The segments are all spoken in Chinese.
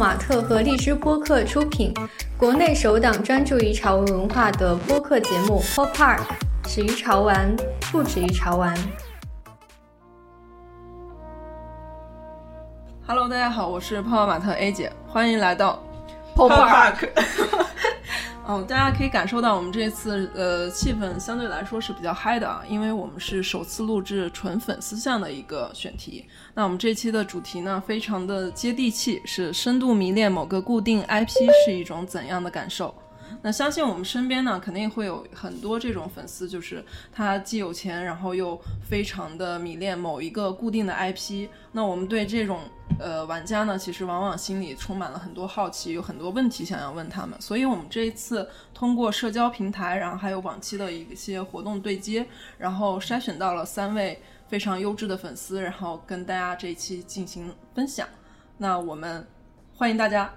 马特和荔枝播客出品，国内首档专注于潮文文化的播客节目《Pop Park》，始于潮玩，不止于潮玩。Hello，大家好，我是泡泡玛特 A 姐，欢迎来到 Pop Park。哦，大家可以感受到我们这次呃气氛相对来说是比较嗨的啊，因为我们是首次录制纯粉丝向的一个选题。那我们这期的主题呢，非常的接地气，是深度迷恋某个固定 IP 是一种怎样的感受。那相信我们身边呢，肯定会有很多这种粉丝，就是他既有钱，然后又非常的迷恋某一个固定的 IP。那我们对这种呃玩家呢，其实往往心里充满了很多好奇，有很多问题想要问他们。所以我们这一次通过社交平台，然后还有往期的一些活动对接，然后筛选到了三位非常优质的粉丝，然后跟大家这一期进行分享。那我们欢迎大家。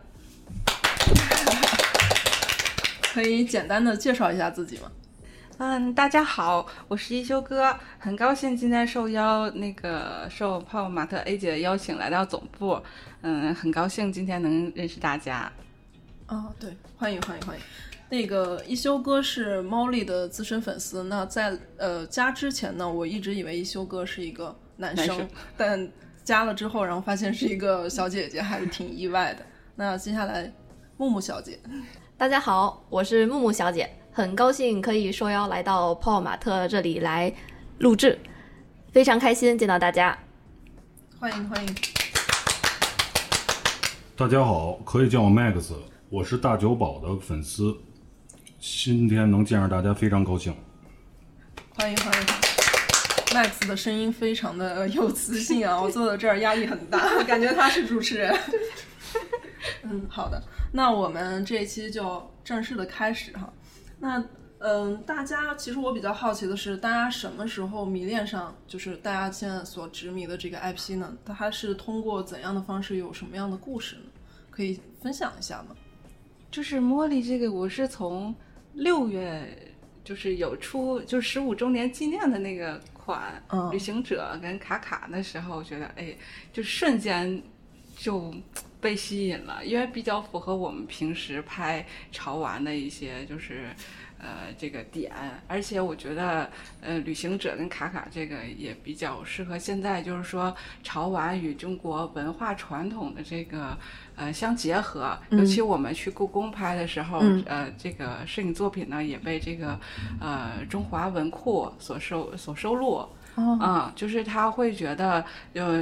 可以简单的介绍一下自己吗？嗯，大家好，我是一休哥，很高兴今天受邀那个受泡马特 A 姐的邀请来到总部，嗯，很高兴今天能认识大家。哦，对，欢迎欢迎欢迎。那个一休哥是猫力的资深粉丝，那在呃加之前呢，我一直以为一休哥是一个男生，但加了之后，然后发现是一个小姐姐，还是挺意外的。那接下来木木小姐。大家好，我是木木小姐，很高兴可以受邀来到泡泡玛特这里来录制，非常开心见到大家，欢迎欢迎。大家好，可以叫我 Max，我是大酒保的粉丝，今天能见着大家非常高兴，欢迎欢迎。Max 的声音非常的有磁性啊，我坐在这儿压力很大，感觉他是主持人。嗯，好的。那我们这一期就正式的开始哈。那嗯，大家其实我比较好奇的是，大家什么时候迷恋上就是大家现在所执迷的这个 IP 呢？它是通过怎样的方式，有什么样的故事呢？可以分享一下吗？就是茉莉这个，我是从六月就是有出就是十五周年纪念的那个款《旅行者》跟卡卡的时候，我觉得哎，就瞬间就。被吸引了，因为比较符合我们平时拍潮玩的一些就是，呃，这个点，而且我觉得，呃，旅行者跟卡卡这个也比较适合现在，就是说潮玩与中国文化传统的这个呃相结合。尤其我们去故宫拍的时候，呃，这个摄影作品呢也被这个呃中华文库所收所收录。嗯，就是他会觉得，呃，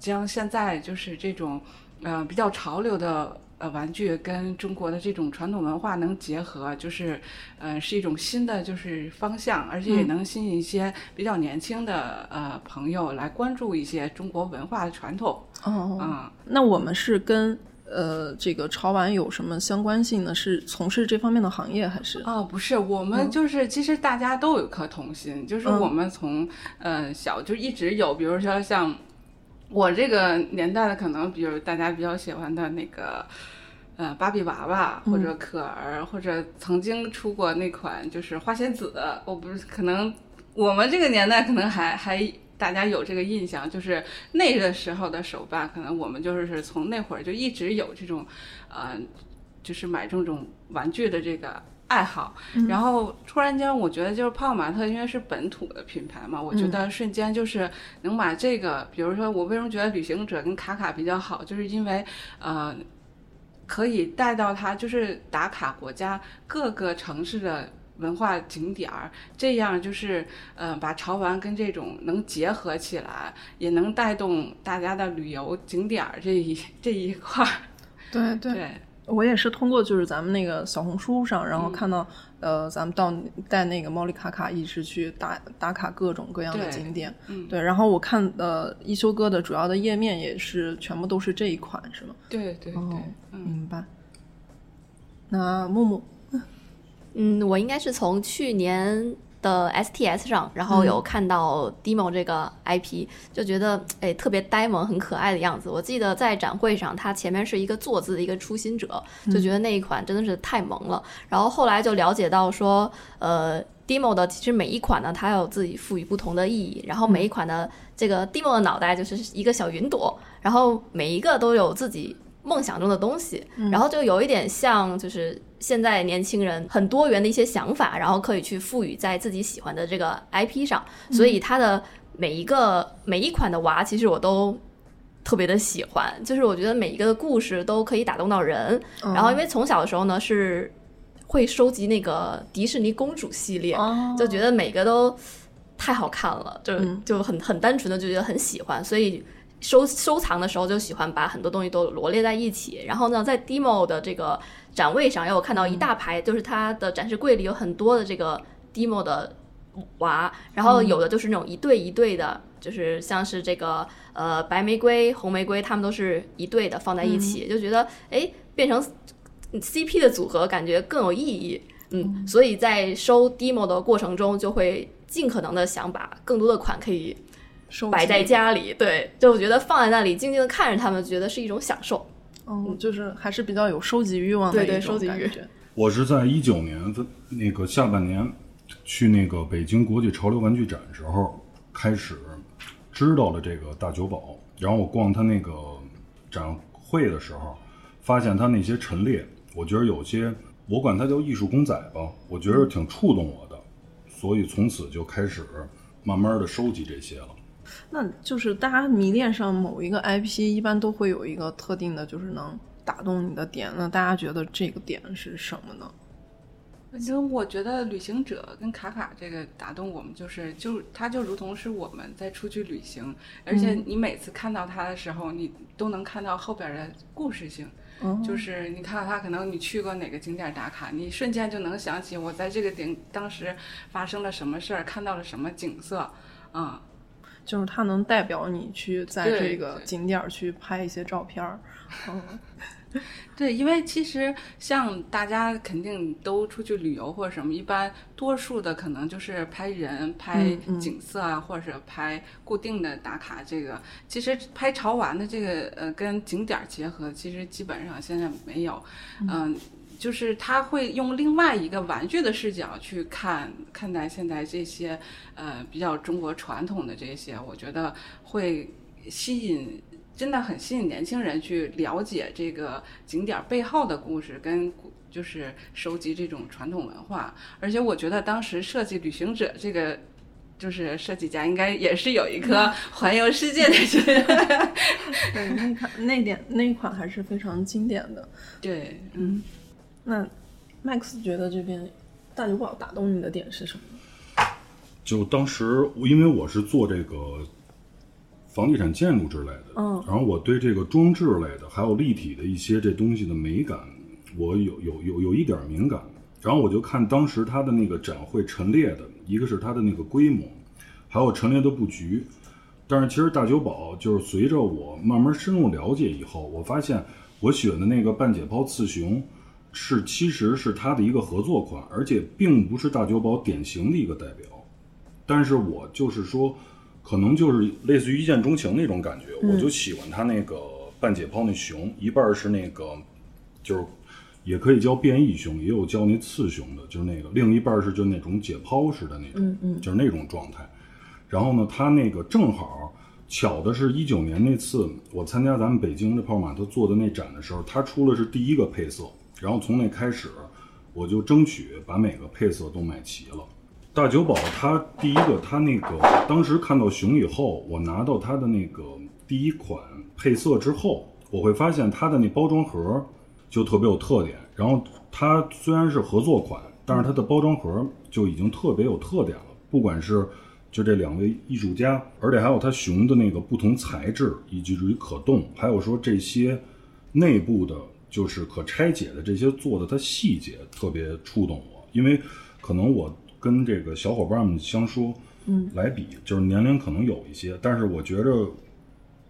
将现在就是这种。呃，比较潮流的呃玩具跟中国的这种传统文化能结合，就是呃是一种新的就是方向，而且也能吸引一些比较年轻的呃朋友来关注一些中国文化的传统。哦，嗯，那我们是跟呃这个潮玩有什么相关性呢？是从事这方面的行业还是？哦，不是，我们就是其实大家都有颗童心，就是我们从呃小就一直有，比如说像。我这个年代的可能，比如大家比较喜欢的那个，呃，芭比娃娃或者可儿，或者曾经出过那款就是花仙子，我不是可能我们这个年代可能还还大家有这个印象，就是那个时候的手办，可能我们就是是从那会儿就一直有这种，呃，就是买这种玩具的这个。爱好，然后突然间，我觉得就是泡泡玛特，因为是本土的品牌嘛，我觉得瞬间就是能把这个，比如说我为什么觉得旅行者跟卡卡比较好，就是因为呃，可以带到它就是打卡国家各个城市的文化景点儿，这样就是呃把潮玩跟这种能结合起来，也能带动大家的旅游景点儿这一 这一块儿。对对。我也是通过就是咱们那个小红书上，然后看到，呃，咱们到带那个猫丽卡卡一直去打打卡各种各样的景点，对，然后我看呃一休哥的主要的页面也是全部都是这一款，是吗？对对对，明白。那木木，嗯，我应该是从去年。的 STS 上，然后有看到 Demo 这个 IP，就觉得哎特别呆萌，很可爱的样子。我记得在展会上，它前面是一个坐姿的一个初心者，就觉得那一款真的是太萌了。然后后来就了解到说，呃，Demo 的其实每一款呢，它有自己赋予不同的意义。然后每一款的这个 Demo 的脑袋就是一个小云朵，然后每一个都有自己梦想中的东西，然后就有一点像，就是现在年轻人很多元的一些想法，然后可以去赋予在自己喜欢的这个 IP 上，所以它的每一个每一款的娃，其实我都特别的喜欢，就是我觉得每一个故事都可以打动到人。然后因为从小的时候呢，是会收集那个迪士尼公主系列，就觉得每个都太好看了，就就很很单纯的就觉得很喜欢，所以。收收藏的时候就喜欢把很多东西都罗列在一起，然后呢，在 Demo 的这个展位上，让我看到一大排，就是它的展示柜里有很多的这个 Demo 的娃，然后有的就是那种一对一对的，就是像是这个呃白玫瑰、红玫瑰，它们都是一对的放在一起，就觉得哎变成 CP 的组合感觉更有意义，嗯，所以在收 Demo 的过程中，就会尽可能的想把更多的款可以。摆在家里，对，就我觉得放在那里静静的看着他们，觉得是一种享受。嗯，就是还是比较有收集欲望的一种感觉。我是在一九年的那个下半年去那个北京国际潮流玩具展时候开始知道了这个大久保，然后我逛他那个展会的时候，发现他那些陈列，我觉得有些我管它叫艺术公仔吧，我觉得挺触动我的，所以从此就开始慢慢的收集这些了。那就是大家迷恋上某一个 IP，一般都会有一个特定的，就是能打动你的点。那大家觉得这个点是什么呢？反正我觉得旅行者跟卡卡这个打动我们，就是就它就如同是我们在出去旅行，而且你每次看到它的时候，你都能看到后边的故事性。就是你看到它，可能你去过哪个景点打卡，你瞬间就能想起我在这个点当时发生了什么事儿，看到了什么景色，嗯。就是它能代表你去在这个景点去拍一些照片儿，嗯，对，因为其实像大家肯定都出去旅游或者什么，一般多数的可能就是拍人、拍景色啊，或者是拍固定的打卡。这个其实拍潮玩的这个呃跟景点结合，其实基本上现在没有，嗯。就是他会用另外一个玩具的视角去看看待现在这些，呃，比较中国传统的这些，我觉得会吸引，真的很吸引年轻人去了解这个景点背后的故事，跟就是收集这种传统文化。而且我觉得当时设计旅行者这个，就是设计家应该也是有一颗 环游世界的心。对，那款那点那款还是非常经典的。对，嗯。那，Max 觉得这边大酒保打动你的点是什么？就当时，因为我是做这个房地产建筑之类的，嗯，然后我对这个装置类的，还有立体的一些这东西的美感，我有有有有一点敏感。然后我就看当时他的那个展会陈列的，一个是它的那个规模，还有陈列的布局。但是其实大酒保就是随着我慢慢深入了解以后，我发现我选的那个半解剖刺熊。是，其实是它的一个合作款，而且并不是大酒保典型的一个代表。但是我就是说，可能就是类似于一见钟情那种感觉，我就喜欢它那个半解剖那熊，一半是那个，就是也可以叫变异熊，也有叫那刺熊的，就是那个另一半是就那种解剖式的那种，嗯嗯，就是那种状态。然后呢，它那个正好巧的是一九年那次我参加咱们北京的泡玛特做的那展的时候，它出了是第一个配色。然后从那开始，我就争取把每个配色都买齐了。大久保它第一个，它那个当时看到熊以后，我拿到它的那个第一款配色之后，我会发现它的那包装盒就特别有特点。然后它虽然是合作款，但是它的包装盒就已经特别有特点了。不管是就这两位艺术家，而且还有它熊的那个不同材质，以及于可动，还有说这些内部的。就是可拆解的这些做的，它细节特别触动我，因为可能我跟这个小伙伴们相说，嗯，来比，就是年龄可能有一些，但是我觉着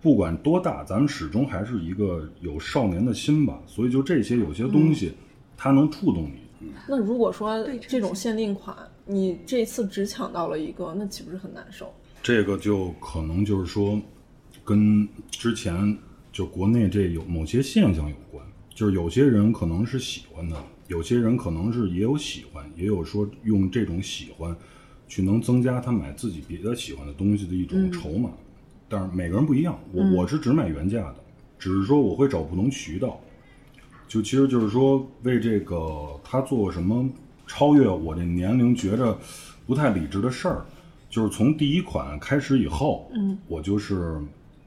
不管多大，咱们始终还是一个有少年的心吧，所以就这些有些东西，它能触动你。那如果说这种限定款，你这次只抢到了一个，那岂不是很难受？这个就可能就是说，跟之前就国内这有某些现象有关。就是有些人可能是喜欢的，有些人可能是也有喜欢，也有说用这种喜欢，去能增加他买自己别的喜欢的东西的一种筹码。但是每个人不一样，我我是只买原价的，只是说我会找不同渠道，就其实就是说为这个他做什么超越我这年龄觉着不太理智的事儿，就是从第一款开始以后，嗯，我就是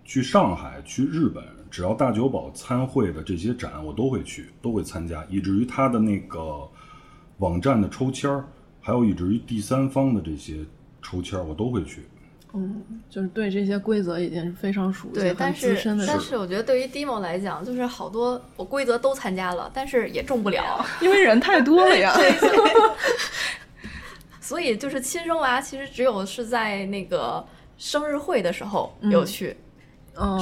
去上海、去日本，只要大久保参会的这些展，我都会去，都会参加，以至于他的那个网站的抽签儿，还有以至于第三方的这些抽签儿，我都会去。嗯，就是对这些规则已经是非常熟悉、对，但是但是我觉得对于 Demo 来讲，就是好多我规则都参加了，但是也中不了，因为人太多了呀。所以就是亲生娃，其实只有是在那个生日会的时候有去，嗯，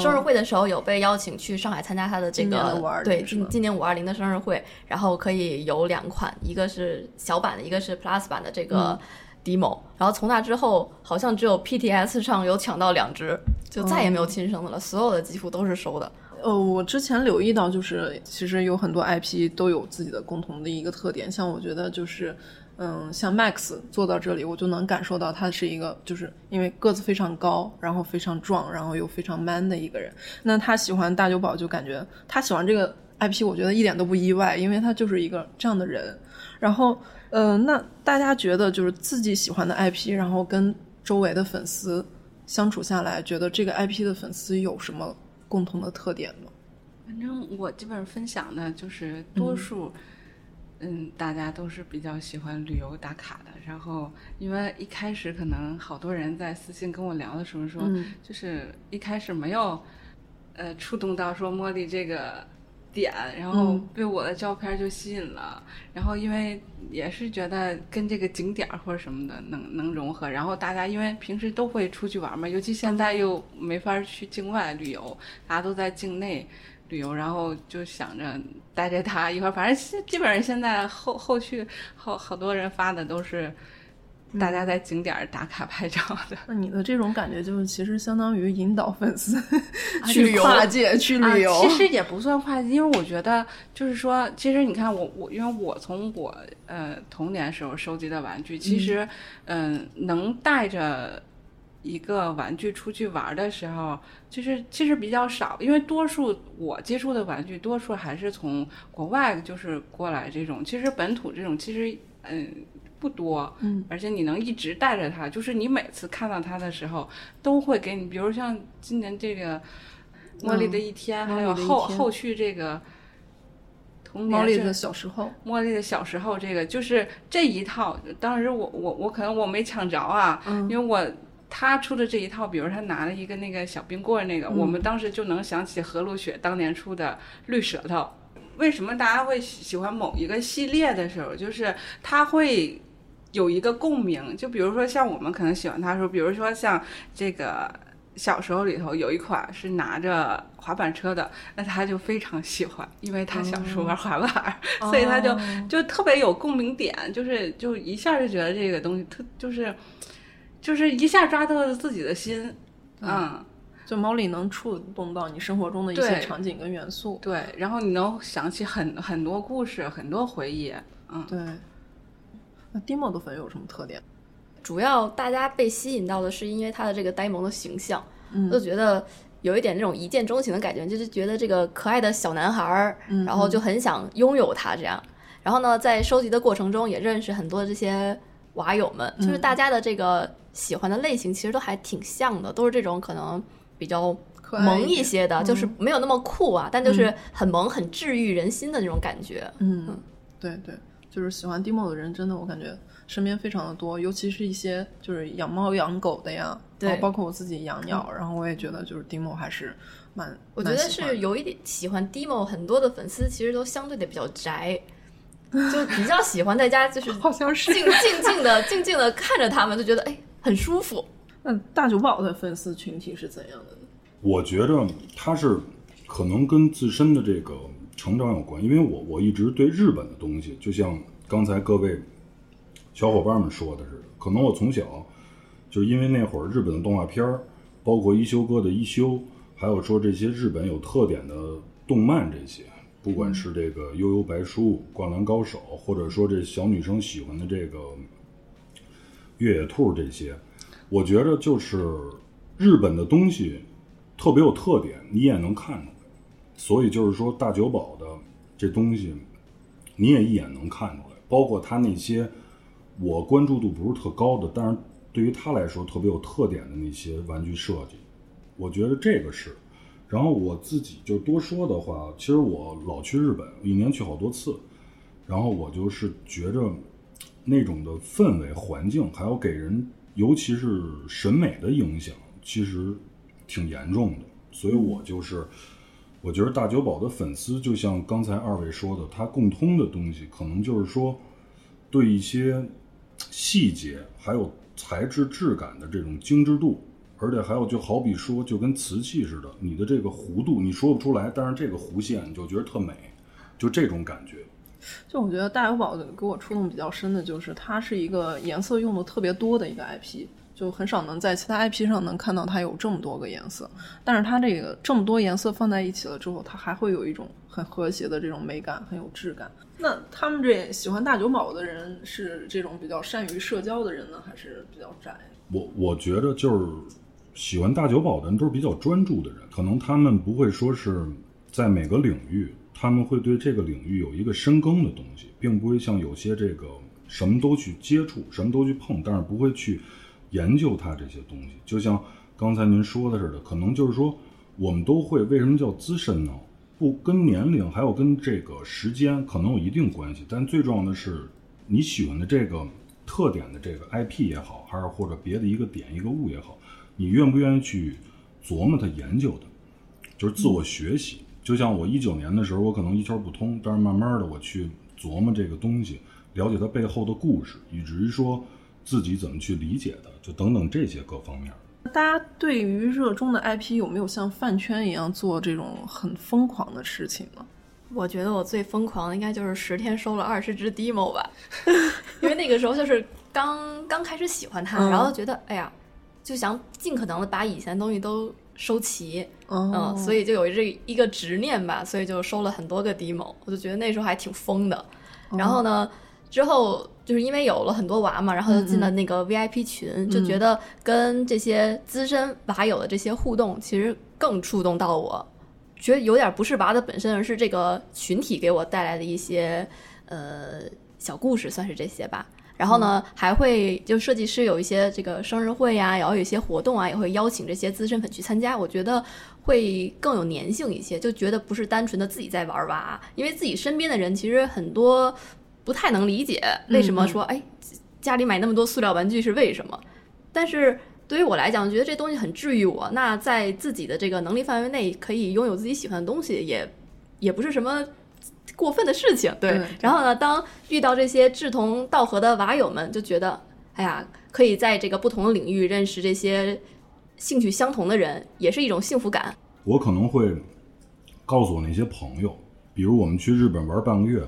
生日会的时候有被邀请去上海参加他的这个对今今年五二零的生日会，然后可以有两款，一个是小版的，一个是 Plus 版的这个。demo，然后从那之后，好像只有 PTS 上有抢到两只，就再也没有亲生的了，所有的几乎都是收的。呃，我之前留意到，就是其实有很多 IP 都有自己的共同的一个特点，像我觉得就是，嗯，像 Max 坐到这里，我就能感受到他是一个，就是因为个子非常高，然后非常壮，然后又非常 man 的一个人。那他喜欢大久保，就感觉他喜欢这个 IP，我觉得一点都不意外，因为他就是一个这样的人。然后。呃，那大家觉得就是自己喜欢的 IP，然后跟周围的粉丝相处下来，觉得这个 IP 的粉丝有什么共同的特点吗？反正我基本上分享的就是多数，嗯，大家都是比较喜欢旅游打卡的。然后，因为一开始可能好多人在私信跟我聊的时候说，就是一开始没有呃触动到说茉莉这个。点，然后被我的照片就吸引了，然后因为也是觉得跟这个景点或者什么的能能融合，然后大家因为平时都会出去玩嘛，尤其现在又没法去境外旅游，大家都在境内旅游，然后就想着带着他一块儿，反正基本上现在后后续好好多人发的都是。大家在景点打卡拍照的，那你的这种感觉就是其实相当于引导粉丝去跨界去旅游。其实也不算跨界，因为我觉得就是说，其实你看我我，因为我从我呃童年时候收集的玩具，其实嗯能带着一个玩具出去玩的时候，就是其实比较少，因为多数我接触的玩具，多数还是从国外就是过来这种，其实本土这种其实嗯。不多，嗯，而且你能一直带着它，就是你每次看到它的时候，都会给你，比如像今年这个茉莉的一天，还有后后续这个童年茉莉的小时候，茉莉的小时候，这个就是这一套。当时我我我可能我没抢着啊，因为我他出的这一套，比如他拿了一个那个小冰棍儿，那个我们当时就能想起何露雪当年出的绿舌头。为什么大家会喜欢某一个系列的时候，就是他会。有一个共鸣，就比如说像我们可能喜欢他说，比如说像这个小时候里头有一款是拿着滑板车的，那他就非常喜欢，因为他小时候玩滑板，所以他就就特别有共鸣点，就是就一下就觉得这个东西特就是就是一下抓到了自己的心，嗯，就猫里能触动到你生活中的一些场景跟元素，对，然后你能想起很很多故事，很多回忆，嗯，对。那 demo 的粉有什么特点？主要大家被吸引到的是因为他的这个呆萌的形象，嗯，就觉得有一点那种一见钟情的感觉，就是觉得这个可爱的小男孩儿，然后就很想拥有他这样。然后呢，在收集的过程中也认识很多这些娃友们，就是大家的这个喜欢的类型其实都还挺像的，都是这种可能比较萌一些的，就是没有那么酷啊，但就是很萌、很治愈人心的那种感觉。嗯，对对。就是喜欢 Demo 的人，真的我感觉身边非常的多，尤其是一些就是养猫养狗的呀，对，包括我自己养鸟，然后我也觉得就是 Demo 还是蛮，我觉得是有一点喜欢 Demo，很多的粉丝其实都相对的比较宅，就比较喜欢在家就是好像是。静静静的静静的看着他们，就觉得哎很舒服。那大酒保的粉丝群体是怎样的呢？我觉着他是可能跟自身的这个。成长有关，因为我我一直对日本的东西，就像刚才各位小伙伴们说的似的，可能我从小就因为那会儿日本的动画片儿，包括一休哥的一休，还有说这些日本有特点的动漫这些，不管是这个悠悠白书、灌篮高手，或者说这小女生喜欢的这个越野兔这些，我觉着就是日本的东西特别有特点，你也能看出来。所以就是说大久保的这东西，你也一眼能看出来，包括他那些我关注度不是特高的，但是对于他来说特别有特点的那些玩具设计，我觉得这个是。然后我自己就多说的话，其实我老去日本，一年去好多次，然后我就是觉着那种的氛围、环境，还有给人，尤其是审美的影响，其实挺严重的。所以我就是，我觉得大久保的粉丝，就像刚才二位说的，他共通的东西，可能就是说，对一些细节还有材质质感的这种精致度。而且还有，就好比说，就跟瓷器似的，你的这个弧度你说不出来，但是这个弧线你就觉得特美，就这种感觉。就我觉得大友宝给我触动比较深的就是，它是一个颜色用的特别多的一个 IP，就很少能在其他 IP 上能看到它有这么多个颜色。但是它这个这么多颜色放在一起了之后，它还会有一种很和谐的这种美感，很有质感。那他们这喜欢大酒保的人是这种比较善于社交的人呢，还是比较宅？我我觉得就是。喜欢大酒保的人都是比较专注的人，可能他们不会说是在每个领域，他们会对这个领域有一个深耕的东西，并不会像有些这个什么都去接触，什么都去碰，但是不会去研究它这些东西。就像刚才您说的似的，可能就是说我们都会为什么叫资深呢？不跟年龄还有跟这个时间可能有一定关系，但最重要的是你喜欢的这个特点的这个 IP 也好，还是或者别的一个点一个物也好。你愿不愿意去琢磨它、研究它，就是自我学习。就像我一九年的时候，我可能一窍不通，但是慢慢的我去琢磨这个东西，了解它背后的故事，以至于说自己怎么去理解的，就等等这些各方面。大家对于热衷的 IP 有没有像饭圈一样做这种很疯狂的事情呢？我觉得我最疯狂的应该就是十天收了二十只 demo 吧，因为那个时候就是刚刚开始喜欢它，然后觉得哎呀。就想尽可能的把以前的东西都收齐，嗯，所以就有这一个执念吧，所以就收了很多个 demo，我就觉得那时候还挺疯的。然后呢，之后就是因为有了很多娃嘛，然后就进了那个 VIP 群，就觉得跟这些资深娃友的这些互动，其实更触动到我，觉得有点不是娃的本身，而是这个群体给我带来的一些呃小故事，算是这些吧。然后呢，还会就设计师有一些这个生日会呀，然后有一些活动啊，也会邀请这些资深粉去参加。我觉得会更有粘性一些，就觉得不是单纯的自己在玩娃，因为自己身边的人其实很多不太能理解为什么说哎家里买那么多塑料玩具是为什么。但是对于我来讲，觉得这东西很治愈我。那在自己的这个能力范围内，可以拥有自己喜欢的东西，也也不是什么。过分的事情，对。然后呢，当遇到这些志同道合的娃友们，就觉得，哎呀，可以在这个不同的领域认识这些兴趣相同的人，也是一种幸福感。我可能会告诉我那些朋友，比如我们去日本玩半个月，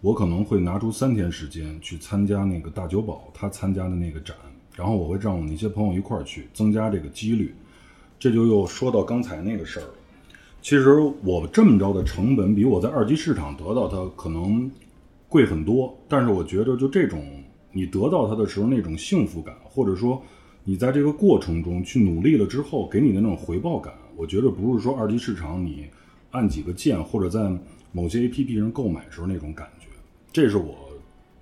我可能会拿出三天时间去参加那个大久保他参加的那个展，然后我会让我那些朋友一块儿去，增加这个几率。这就又说到刚才那个事儿了。其实我这么着的成本比我在二级市场得到它可能贵很多，但是我觉得就这种你得到它的时候那种幸福感，或者说你在这个过程中去努力了之后给你的那种回报感，我觉得不是说二级市场你按几个键或者在某些 APP 上购买时候那种感觉，这是我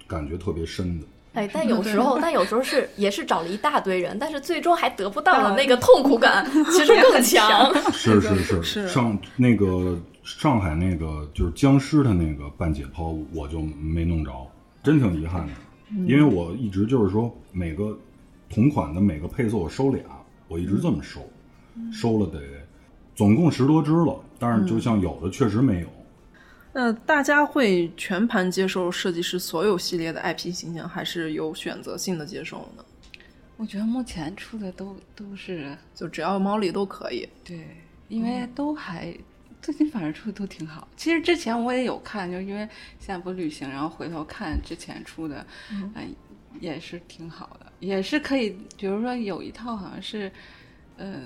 感觉特别深的。哎，但有时候，但有时候是也是找了一大堆人，但是最终还得不到的那个痛苦感，其实更强。是是是，上那个上海那个就是僵尸的那个半解剖，我就没弄着，真挺遗憾的。因为我一直就是说每个同款的每个配色我收俩，我一直这么收，收了得总共十多只了，但是就像有的确实没有。那大家会全盘接受设计师所有系列的 IP 形象，还是有选择性的接受呢？我觉得目前出的都都是，就只要猫里都可以。对，因为都还最近反正出的都挺好。其实之前我也有看，就因为现在不旅行，然后回头看之前出的，嗯，也是挺好的，也是可以。比如说有一套好像是，嗯。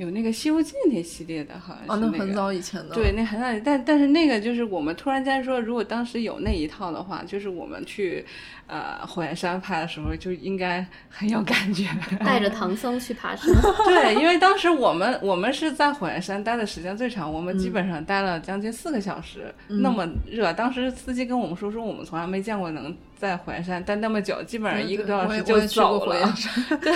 有那个《西游记》那系列的，好像是那很早以前的。对，那很早，但但是那个就是我们突然间说，如果当时有那一套的话，就是我们去呃火焰山拍的时候，就应该很有感觉。带着 唐僧去爬山。对，因为当时我们我们是在火焰山待的时间最长，我们基本上待了将近四个小时，那么热。当时司机跟我们说，说我们从来没见过能在火焰山待那么久，基本上一个多小时就走了。对，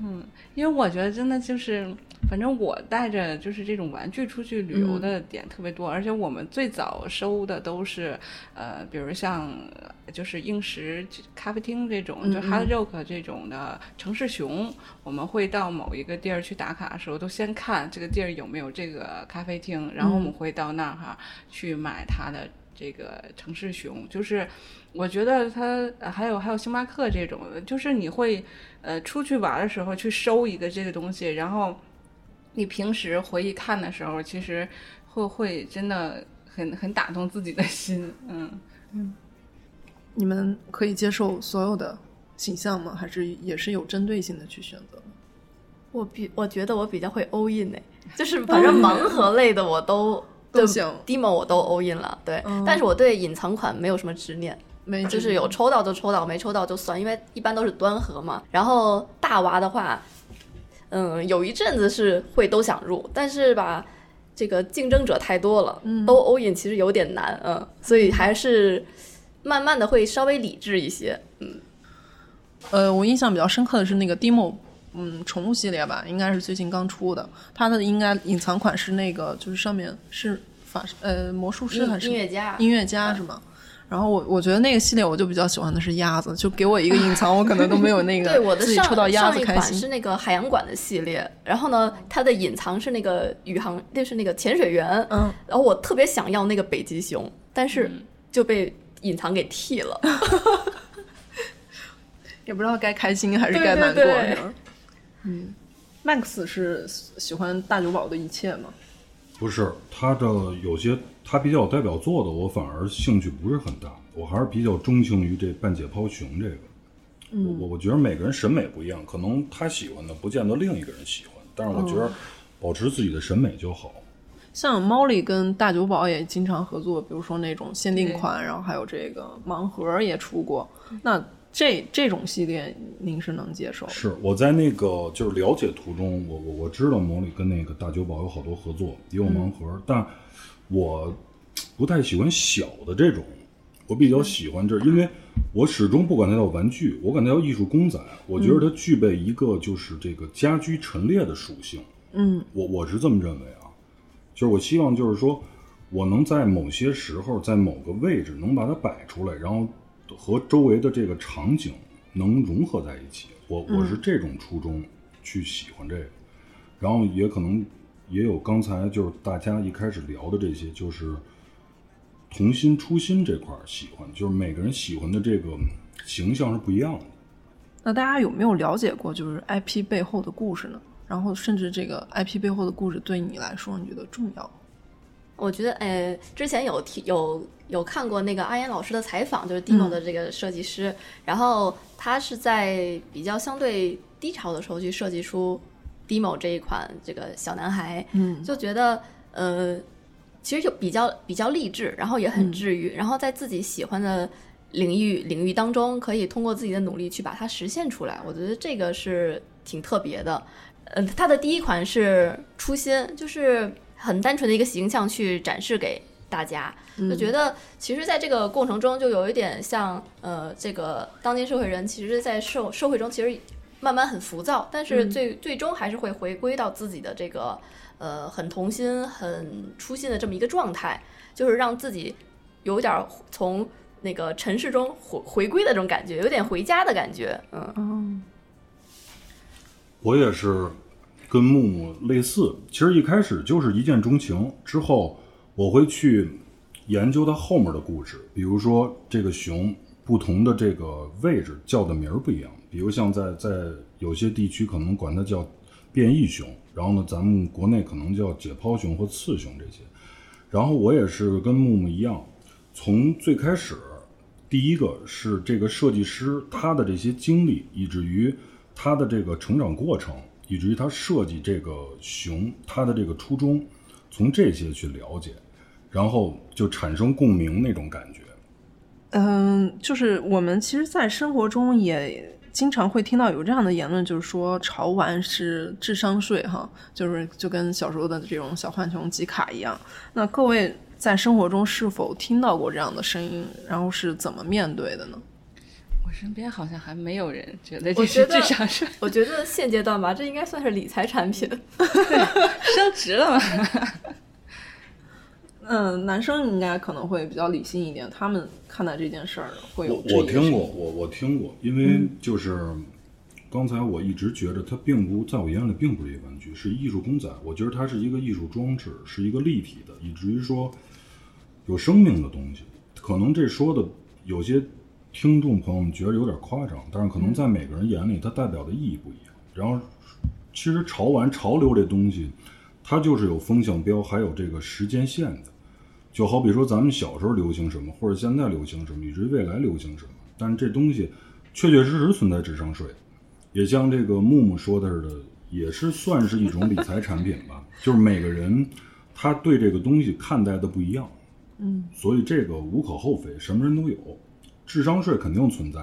嗯。因为我觉得真的就是，反正我带着就是这种玩具出去旅游的点特别多，而且我们最早收的都是，呃，比如像就是应时咖啡厅这种，就 Hard Rock 这种的城市熊，我们会到某一个地儿去打卡的时候，都先看这个地儿有没有这个咖啡厅，然后我们会到那儿哈去买它的这个城市熊，就是。我觉得它还有还有星巴克这种的，就是你会呃出去玩的时候去收一个这个东西，然后你平时回忆看的时候，其实会会真的很很打动自己的心，嗯嗯。你们可以接受所有的形象吗？还是也是有针对性的去选择？我比我觉得我比较会 all in 哎，就是反正盲盒类的我都都行，demo 我都 all in 了，对，但是我对隐藏款没有什么执念。没，就是有抽到就抽到，没抽到就算，因为一般都是端盒嘛。然后大娃的话，嗯，有一阵子是会都想入，但是吧，这个竞争者太多了，都 all in 其实有点难，嗯，所以还是慢慢的会稍微理智一些，嗯。呃，我印象比较深刻的是那个 Demo，嗯，宠物系列吧，应该是最近刚出的，它的应该隐藏款是那个，就是上面是法呃魔术师还是音乐家？音乐家是吗？然后我我觉得那个系列我就比较喜欢的是鸭子，就给我一个隐藏，我可能都没有那个。对，我的上上一款是那个海洋馆的系列，然后呢，它的隐藏是那个宇航，就是那个潜水员。嗯。然后我特别想要那个北极熊，但是就被隐藏给替了。也不知道该开心还是该难过。嗯，Max 是喜欢大久保的一切吗？不是，他的有些。他比较有代表作的，我反而兴趣不是很大，我还是比较钟情于这半解剖熊这个。我我觉得每个人审美不一样，可能他喜欢的不见得另一个人喜欢，但是我觉得保持自己的审美就好。像猫里跟大酒保也经常合作，比如说那种限定款，然后还有这个盲盒也出过。那这这种系列您是能接受？是我在那个就是了解途中，我我我知道猫里跟那个大酒保有好多合作，也有盲盒，但。我不太喜欢小的这种，我比较喜欢这，因为我始终不管它叫玩具，我管它叫艺术公仔，我觉得它具备一个就是这个家居陈列的属性。嗯，我我是这么认为啊，就是我希望就是说我能在某些时候在某个位置能把它摆出来，然后和周围的这个场景能融合在一起。我我是这种初衷去喜欢这个，然后也可能。也有刚才就是大家一开始聊的这些，就是童心初心这块喜欢，就是每个人喜欢的这个形象是不一样的。那大家有没有了解过就是 IP 背后的故事呢？然后甚至这个 IP 背后的故事对你来说，你觉得重要？我觉得，呃，之前有提有有看过那个阿岩老师的采访，就是 Dino 的这个设计师，然后他是在比较相对低潮的时候去设计出。Demo 这一款这个小男孩，嗯，就觉得呃，其实就比较比较励志，然后也很治愈，然后在自己喜欢的领域领域当中，可以通过自己的努力去把它实现出来。我觉得这个是挺特别的。呃，它的第一款是初心，就是很单纯的一个形象去展示给大家，就觉得其实在这个过程中，就有一点像呃，这个当今社会人，其实，在社社会中其实。慢慢很浮躁，但是最最终还是会回归到自己的这个呃很童心、很初心的这么一个状态，就是让自己有点从那个尘世中回回归的这种感觉，有点回家的感觉。嗯，我也是跟木木类似，其实一开始就是一见钟情，之后我会去研究它后面的故事，比如说这个熊不同的这个位置叫的名儿不一样。比如像在在有些地区可能管它叫变异熊，然后呢，咱们国内可能叫解剖熊或刺熊这些。然后我也是跟木木一样，从最开始，第一个是这个设计师他的这些经历，以至于他的这个成长过程，以至于他设计这个熊，他的这个初衷，从这些去了解，然后就产生共鸣那种感觉。嗯，就是我们其实，在生活中也经常会听到有这样的言论，就是说潮玩是智商税，哈，就是就跟小时候的这种小浣熊集卡一样。那各位在生活中是否听到过这样的声音？然后是怎么面对的呢？我身边好像还没有人觉得这是智商税。我觉得现阶段吧，这应该算是理财产品，升值了嘛。嗯，男生应该可能会比较理性一点，他们看待这件事儿会有。我听过，我我听过，因为就是刚才我一直觉得它并不在我眼里并不是一个玩具，是艺术公仔。我觉得它是一个艺术装置，是一个立体的，以至于说有生命的东西。可能这说的有些听众朋友们觉得有点夸张，但是可能在每个人眼里，它代表的意义不一样。然后，其实潮玩潮流这东西，它就是有风向标，还有这个时间线的。就好比说，咱们小时候流行什么，或者现在流行什么，以至于未来流行什么，但是这东西确确实实存在智商税，也像这个木木说的似的，也是算是一种理财产品吧。就是每个人他对这个东西看待的不一样，嗯，所以这个无可厚非，什么人都有，智商税肯定存在，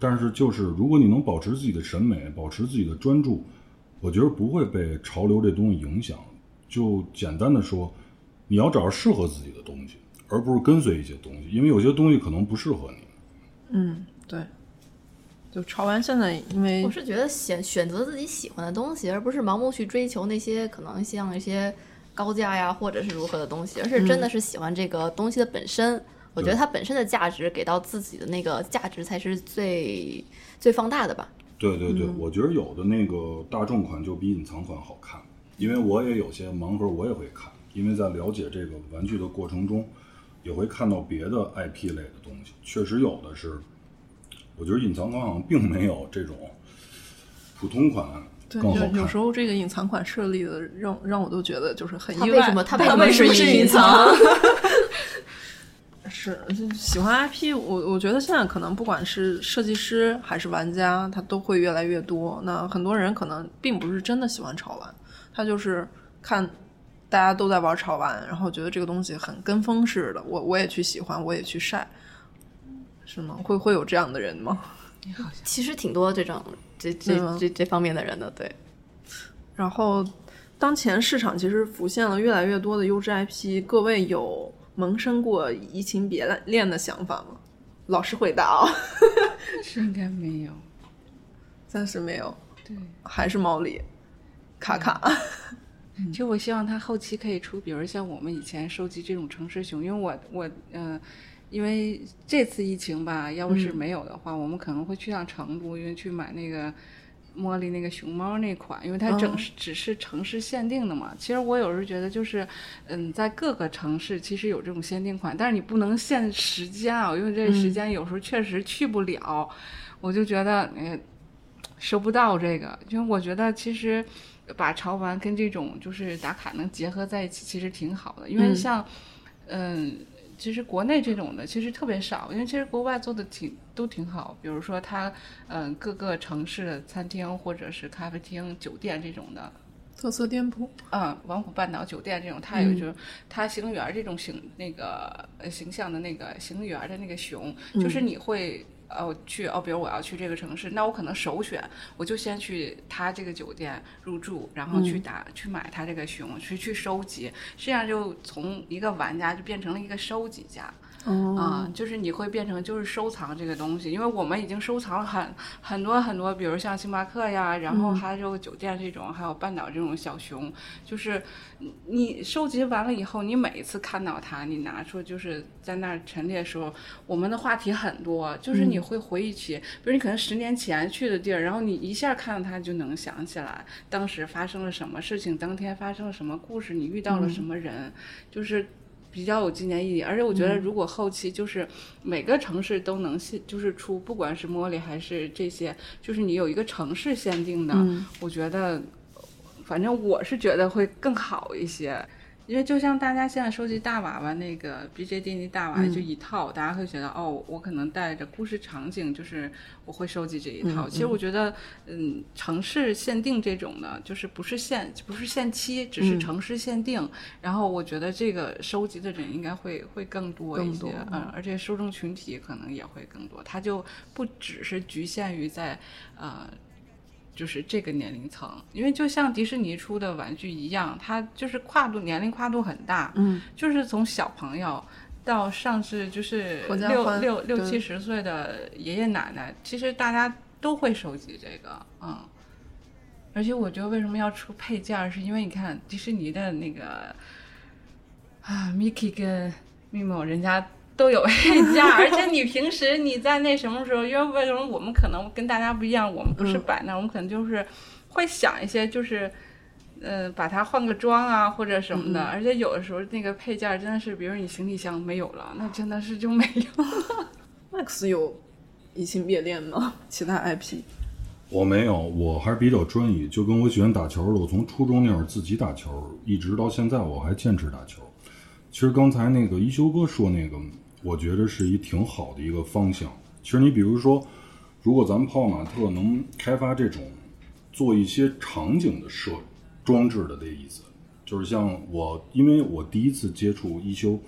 但是就是如果你能保持自己的审美，保持自己的专注，我觉得不会被潮流这东西影响。就简单的说。你要找适合自己的东西，而不是跟随一些东西，因为有些东西可能不适合你。嗯，对。就潮玩现在，因为我是觉得选选择自己喜欢的东西，而不是盲目去追求那些可能像一些高价呀，或者是如何的东西，而是真的是喜欢这个东西的本身。我觉得它本身的价值给到自己的那个价值才是最最放大的吧。对对对，我觉得有的那个大众款就比隐藏款好看，因为我也有些盲盒，我也会看。因为在了解这个玩具的过程中，也会看到别的 IP 类的东西，确实有的是，我觉得隐藏款好像并没有这种普通款更好看。有时候这个隐藏款设立的让让我都觉得就是很意外，为什么它为什么是隐藏？是喜欢 IP，我我觉得现在可能不管是设计师还是玩家，他都会越来越多。那很多人可能并不是真的喜欢潮玩，他就是看。大家都在玩潮玩，然后觉得这个东西很跟风似的，我我也去喜欢，我也去晒，是吗？会会有这样的人吗？其实挺多这种这这这这方面的人的，对。然后，当前市场其实浮现了越来越多的优质 IP，各位有萌生过移情别恋的想法吗？老实回答啊，是应该没有，暂时没有。对，还是猫里卡卡。其实我希望他后期可以出，比如像我们以前收集这种城市熊，因为我我嗯，因为这次疫情吧，要不是没有的话，我们可能会去趟成都，因为去买那个茉莉那个熊猫那款，因为它整是只是城市限定的嘛。其实我有时候觉得就是，嗯，在各个城市其实有这种限定款，但是你不能限时间啊，因为这时间有时候确实去不了，我就觉得嗯收不到这个，因为我觉得其实。把潮玩跟这种就是打卡能结合在一起，其实挺好的。因为像，嗯，其实国内这种的其实特别少，因为其实国外做的挺都挺好。比如说它，嗯，各个城市的餐厅或者是咖啡厅、酒店这种的特色店铺，嗯，王府半岛酒店这种，它有就是它行园这种形那个形象的那个行园的那个熊，就是你会。哦，去哦，比如我要去这个城市，那我可能首选，我就先去他这个酒店入住，然后去打去买他这个熊，去去收集，这样就从一个玩家就变成了一个收集家。啊，就是你会变成就是收藏这个东西，因为我们已经收藏了很很多很多，比如像星巴克呀，然后还有酒店这种，还有半岛这种小熊，就是你收集完了以后，你每一次看到它，你拿出就是在那儿陈列的时候，我们的话题很多，就是你会回忆起，比如你可能十年前去的地儿，然后你一下看到它就能想起来当时发生了什么事情，当天发生了什么故事，你遇到了什么人，就是。比较有纪念意义，而且我觉得，如果后期就是每个城市都能限，就是出，不管是茉莉还是这些，就是你有一个城市限定的，我觉得，反正我是觉得会更好一些。因为就像大家现在收集大娃娃那个 B J D 那大娃就一套，大家会觉得哦，我可能带着故事场景，就是我会收集这一套。其实我觉得，嗯，城市限定这种的，就是不是限不是限期，只是城市限定。然后我觉得这个收集的人应该会会更多一些，嗯，而且受众群体可能也会更多。它就不只是局限于在呃。就是这个年龄层，因为就像迪士尼出的玩具一样，它就是跨度年龄跨度很大，嗯，就是从小朋友到上至就是六六六七十岁的爷爷奶奶，其实大家都会收集这个，嗯，而且我觉得为什么要出配件，是因为你看迪士尼的那个啊，Mickey 跟 Mimo 人家。都有 配件，而且你平时你在那什么时候？因为为什么我们可能跟大家不一样？我们不是摆那，我们可能就是会想一些，就是呃，把它换个装啊，或者什么的。而且有的时候那个配件真的是，比如你行李箱没有了，那真的是就没有。Max 有移情别恋吗？其他 IP？我没有，我还是比较专一。就跟我喜欢打球的，我从初中那会儿自己打球，一直到现在我还坚持打球。其实刚才那个一休哥说那个。我觉得是一挺好的一个方向。其实你比如说，如果咱们泡玛特能开发这种做一些场景的设装置的这意思，就是像我，因为我第一次接触一休，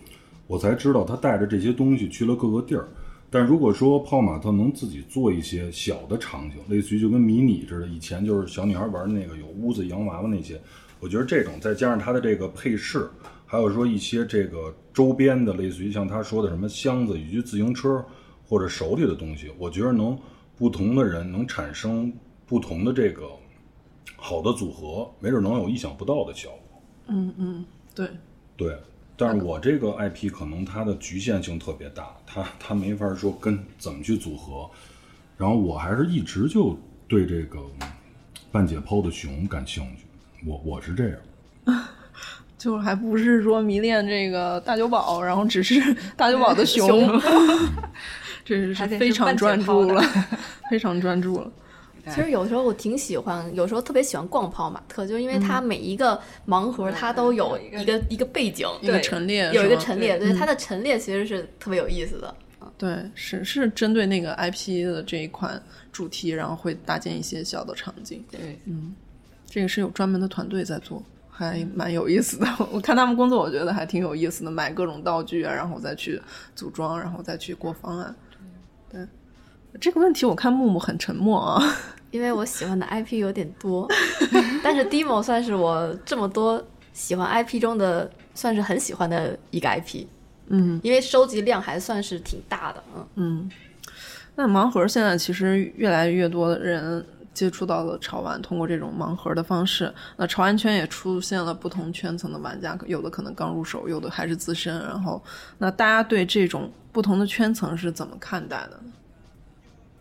我才知道他带着这些东西去了各个地儿。但如果说泡玛特能自己做一些小的场景，类似于就跟迷你似的，以前就是小女孩玩那个有屋子洋娃娃那些，我觉得这种再加上它的这个配饰。还有说一些这个周边的，类似于像他说的什么箱子以及自行车或者手里的东西，我觉得能不同的人能产生不同的这个好的组合，没准能有意想不到的效果。嗯嗯，对对，但是我这个 IP 可能它的局限性特别大，它它没法说跟怎么去组合。然后我还是一直就对这个半解剖的熊感兴趣，我我是这样。就还不是说迷恋这个大酒保，然后只是 大酒保的熊，这是非常专注了，非常专注了。其实有时候我挺喜欢，有时候特别喜欢逛泡玛特，就因为它每一个盲盒它都有一个一个背景，一个陈列，有一个陈列，对它的陈列其实是特别有意思的。对，是是针对那个 IP 的这一款主题，然后会搭建一些小的场景。对，嗯，这个是有专门的团队在做。还蛮有意思的，我看他们工作，我觉得还挺有意思的，买各种道具啊，然后再去组装，然后再去过方案。对，这个问题我看木木很沉默啊，因为我喜欢的 IP 有点多，但是 Demo 算是我这么多喜欢 IP 中的算是很喜欢的一个 IP。嗯，因为收集量还算是挺大的。嗯嗯，那盲盒现在其实越来越多的人。接触到了潮玩，通过这种盲盒的方式，那潮玩圈也出现了不同圈层的玩家，有的可能刚入手，有的还是资深。然后，那大家对这种不同的圈层是怎么看待的？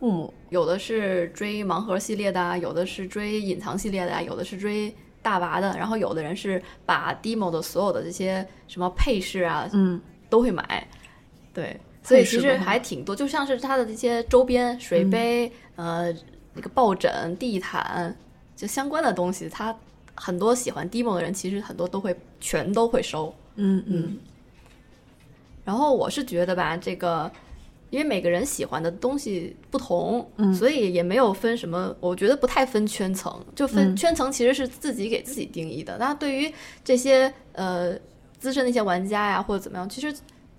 木木，有的是追盲盒系列的，有的是追隐藏系列的，有的是追大娃的，然后有的人是把 Demo 的所有的这些什么配饰啊，嗯，都会买。对，所以其实还挺多，就像是它的这些周边水杯，呃。那个抱枕、地毯，就相关的东西，他很多喜欢 Demo 的人，其实很多都会全都会收。嗯嗯。然后我是觉得吧，这个因为每个人喜欢的东西不同，所以也没有分什么，我觉得不太分圈层，就分圈层其实是自己给自己定义的。那对于这些呃资深的一些玩家呀，或者怎么样，其实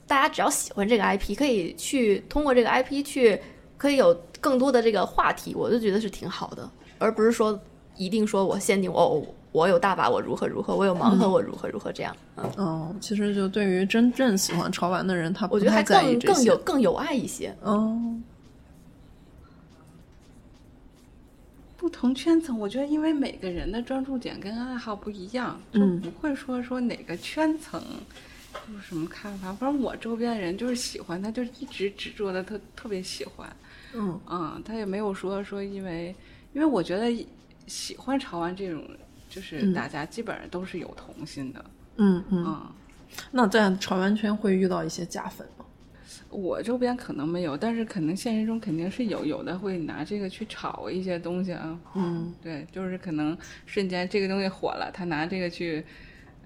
大家只要喜欢这个 IP，可以去通过这个 IP 去。可以有更多的这个话题，我就觉得是挺好的，而不是说一定说我限定我我有大把我如何如何，我有盲盒我如何如何这样。嗯，其实就对于真正喜欢潮玩的人，他我觉得还更更有更有爱一些。哦，不同圈层，我觉得因为每个人的专注点跟爱好不一样，就不会说说哪个圈层。有什么看法？反正我周边的人就是喜欢他，就一直执着的特特别喜欢。嗯嗯，他也没有说说因为，因为我觉得喜欢潮玩这种，就是大家基本上都是有童心的。嗯嗯。那在潮玩圈会遇到一些假粉吗？我周边可能没有，但是可能现实中肯定是有，有的会拿这个去炒一些东西啊。嗯，对，就是可能瞬间这个东西火了，他拿这个去。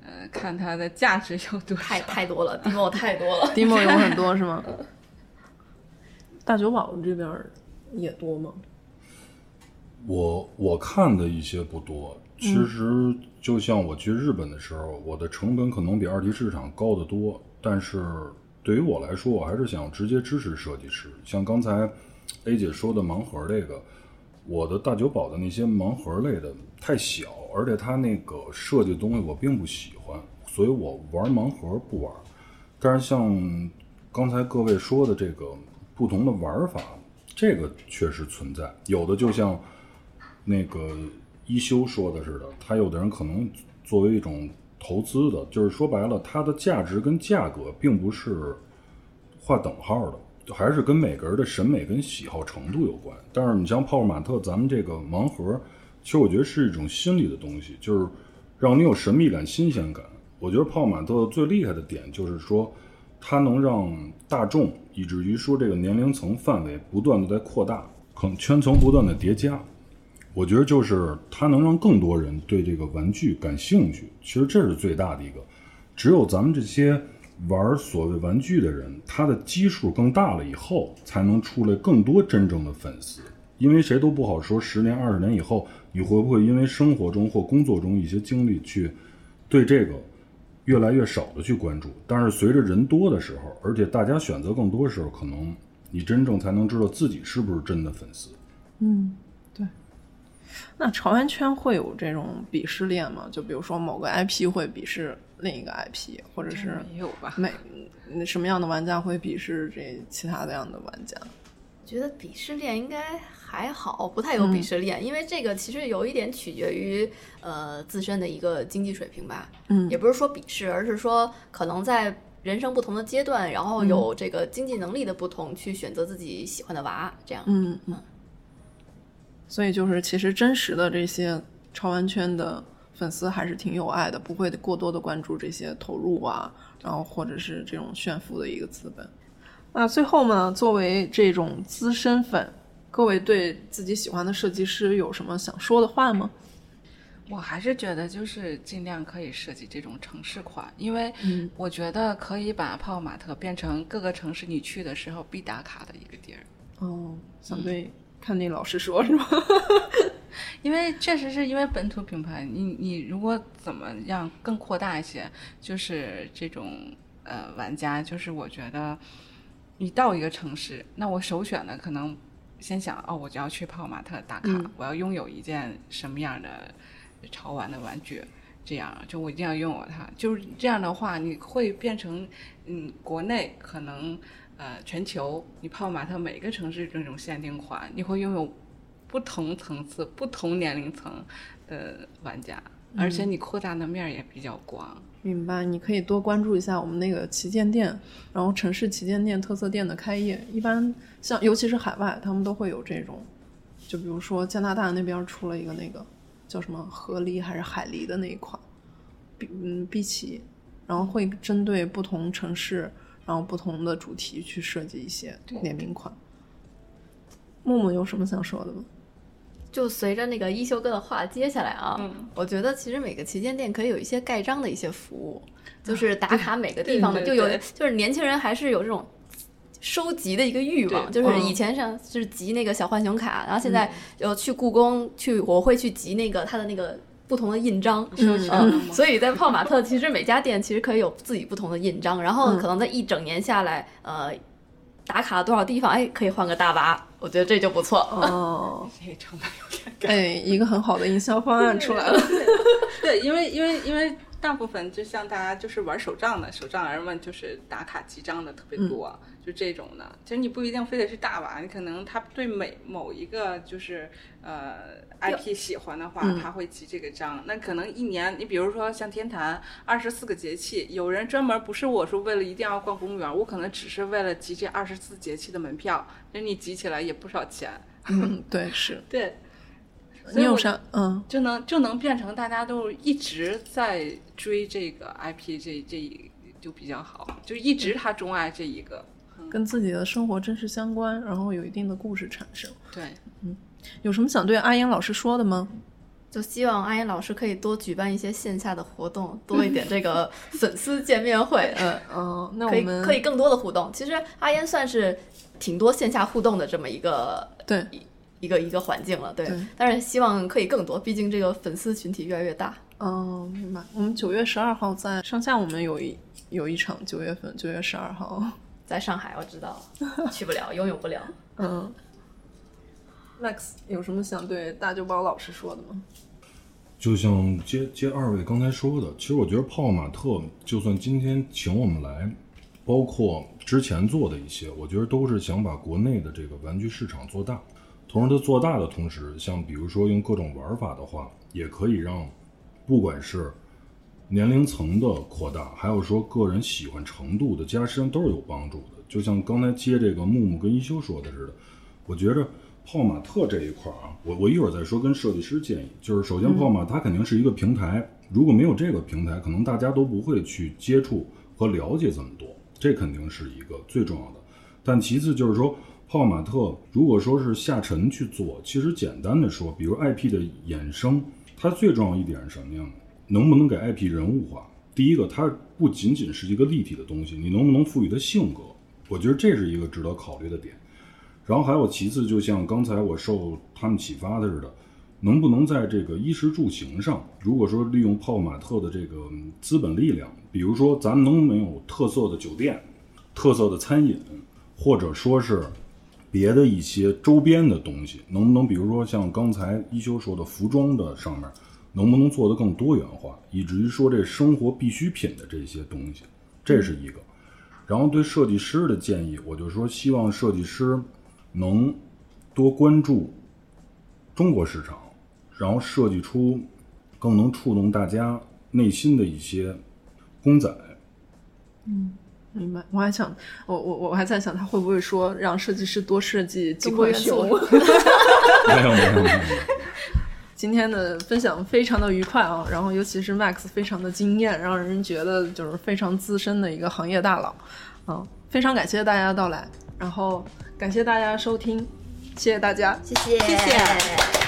呃，看它的价值有多太太多了，demo 太多了，demo 有很多是吗？大酒保这边也多吗？我我看的一些不多，其实就像我去日本的时候，我的成本可能比二级市场高得多，但是对于我来说，我还是想直接支持设计师。像刚才 A 姐说的盲盒这个，我的大酒保的那些盲盒类的太小，而且它那个设计的东西我并不喜欢，所以我玩盲盒不玩。但是像刚才各位说的这个不同的玩法，这个确实存在，有的就像。那个一休说的似的，他有的人可能作为一种投资的，就是说白了，它的价值跟价格并不是划等号的，还是跟每个人的审美跟喜好程度有关。但是你像泡泡玛特，咱们这个盲盒，其实我觉得是一种心理的东西，就是让你有神秘感、新鲜感。我觉得泡泡玛特最厉害的点就是说，它能让大众，以至于说这个年龄层范围不断的在扩大，可能圈层不断的叠加。我觉得就是它能让更多人对这个玩具感兴趣，其实这是最大的一个。只有咱们这些玩所谓玩具的人，他的基数更大了以后，才能出来更多真正的粉丝。因为谁都不好说，十年、二十年以后，你会不会因为生活中或工作中一些经历去对这个越来越少的去关注？但是随着人多的时候，而且大家选择更多的时候，可能你真正才能知道自己是不是真的粉丝。嗯。对那潮玩圈会有这种鄙视链吗？就比如说某个 IP 会鄙视另一个 IP，或者是没有吧？每什么样的玩家会鄙视这其他的样的玩家？觉得鄙视链应该还好，不太有鄙视链，因为这个其实有一点取决于呃自身的一个经济水平吧。嗯，也不是说鄙视，而是说可能在人生不同的阶段，然后有这个经济能力的不同，去选择自己喜欢的娃，这样。嗯嗯。所以就是，其实真实的这些超玩圈的粉丝还是挺有爱的，不会过多的关注这些投入啊，然后或者是这种炫富的一个资本。那最后呢，作为这种资深粉，各位对自己喜欢的设计师有什么想说的话吗？我还是觉得就是尽量可以设计这种城市款，因为我觉得可以把泡泡玛特变成各个城市你去的时候必打卡的一个地儿。哦，想对。看那老师说，是吗？因为确实是因为本土品牌，你你如果怎么样更扩大一些，就是这种呃玩家，就是我觉得你到一个城市，那我首选的可能先想哦，我就要去泡玛特打卡，我要拥有一件什么样的潮玩的玩具，这样就我一定要拥有它。就是这样的话，你会变成嗯，国内可能。呃，全球你泡玛特每个城市这种限定款，你会拥有不同层次、不同年龄层的玩家，而且你扩大的面也比较广。明白，你可以多关注一下我们那个旗舰店，然后城市旗舰店、特色店的开业。一般像尤其是海外，他们都会有这种，就比如说加拿大那边出了一个那个叫什么河狸还是海狸的那一款，碧嗯碧奇，然后会针对不同城市。然后不同的主题去设计一些联名款。木木有什么想说的吗？就随着那个一休哥的话接下来啊，我觉得其实每个旗舰店可以有一些盖章的一些服务，就是打卡每个地方的，就有就是年轻人还是有这种收集的一个欲望，就是以前上是集那个小浣熊卡，然后现在有去故宫去，我会去集那个它的那个。不同的印章，嗯，所以在泡玛特，其实每家店其实可以有自己不同的印章，然后可能在一整年下来，呃，打卡了多少地方，哎，可以换个大巴，我觉得这就不错哦。这成本有点高，哎，一个很好的营销方案出来了。对，因为因为因为大部分就像大家就是玩手账的手账人们，就是打卡集章的特别多。就这种的，其实你不一定非得是大娃，你可能他对每某一个就是呃 IP 喜欢的话，他会集这个章。那可能一年，你比如说像天坛二十四个节气，有人专门不是我说为了一定要逛公园，我可能只是为了集这二十四节气的门票，那你集起来也不少钱。嗯，对，是。对。你有啥？嗯，就能就能变成大家都一直在追这个 IP，这这就比较好，就一直他钟爱这一个。跟自己的生活真实相关，然后有一定的故事产生。对，嗯，有什么想对阿英老师说的吗？就希望阿英老师可以多举办一些线下的活动，多一点这个 粉丝见面会。嗯嗯，那可以可以更多的互动。其实阿烟算是挺多线下互动的这么一个对一个一个环境了，对。但是希望可以更多，毕竟这个粉丝群体越来越大。嗯，明白。我们九月十二号在上下，我们有一有一场九月份九月十二号在上海，我知道 去不了，拥有不了。嗯。Max 有什么想对大酒包老师说的吗？就像接接二位刚才说的，其实我觉得泡泡玛特就算今天请我们来，包括之前做的一些，我觉得都是想把国内的这个玩具市场做大。同时，它做大的同时，像比如说用各种玩法的话，也可以让不管是年龄层的扩大，还有说个人喜欢程度的加深，都是有帮助的。就像刚才接这个木木跟一休说的似的，我觉着。泡玛特这一块儿啊，我我一会儿再说。跟设计师建议，就是首先泡玛它肯定是一个平台，如果没有这个平台，可能大家都不会去接触和了解这么多，这肯定是一个最重要的。但其次就是说，泡玛特如果说是下沉去做，其实简单的说，比如 IP 的衍生，它最重要一点是什么呀？能不能给 IP 人物化？第一个，它不仅仅是一个立体的东西，你能不能赋予它性格？我觉得这是一个值得考虑的点。然后还有其次，就像刚才我受他们启发的似的，能不能在这个衣食住行上，如果说利用泡玛特的这个资本力量，比如说咱能没有特色的酒店、特色的餐饮，或者说是别的一些周边的东西，能不能比如说像刚才一休说的服装的上面，能不能做得更多元化，以至于说这生活必需品的这些东西，这是一个。然后对设计师的建议，我就说希望设计师。能多关注中国市场，然后设计出更能触动大家内心的一些公仔。嗯，明白。我还想，我我我还在想，他会不会说让设计师多设计几款熊？没有没有没有。今天的分享非常的愉快啊，然后尤其是 Max 非常的惊艳，让人觉得就是非常资深的一个行业大佬。啊，非常感谢大家的到来，然后。感谢大家收听，谢谢大家，谢谢，谢谢。